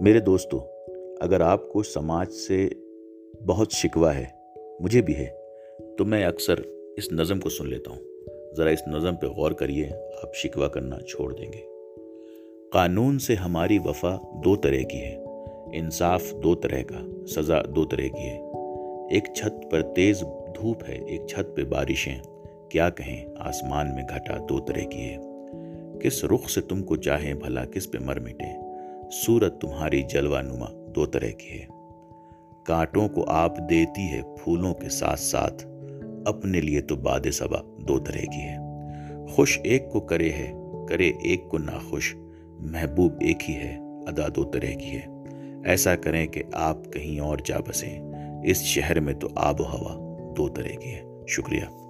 میرے دوستو، اگر آپ کو سماج سے بہت شکوہ ہے، مجھے بھی ہے، تو میں اکثر اس نظم کو سن لیتا ہوں۔ ذرا اس نظم پہ غور کریے، آپ شکوہ کرنا چھوڑ دیں گے۔ قانون سے ہماری وفا دو طرح کی ہے۔ انصاف دو طرح کا، سزا دو طرح کی ہے۔ ایک چھت پر تیز دھوپ ہے، ایک چھت پہ بارشیں۔ کیا کہیں آسمان میں گھٹا دو طرح کی ہے۔ کس رخ سے تم کو چاہیں بھلا، کس پہ مر مٹے۔ صورت تمہاری جلوہ نما دو طرح کی ہے۔ کانٹوں کو آپ دیتی ہے پھولوں کے ساتھ ساتھ، اپنے لیے تو باد صبا دو طرح کی ہے۔ خوش ایک کو کرے ہے، کرے ایک کو ناخوش، محبوب ایک ہی ہے، ادا دو طرح کی ہے۔ ایسا کریں کہ آپ کہیں اور جا بسیں۔ اس شہر میں تو آب و ہوا دو طرح کی ہے۔ شکریہ۔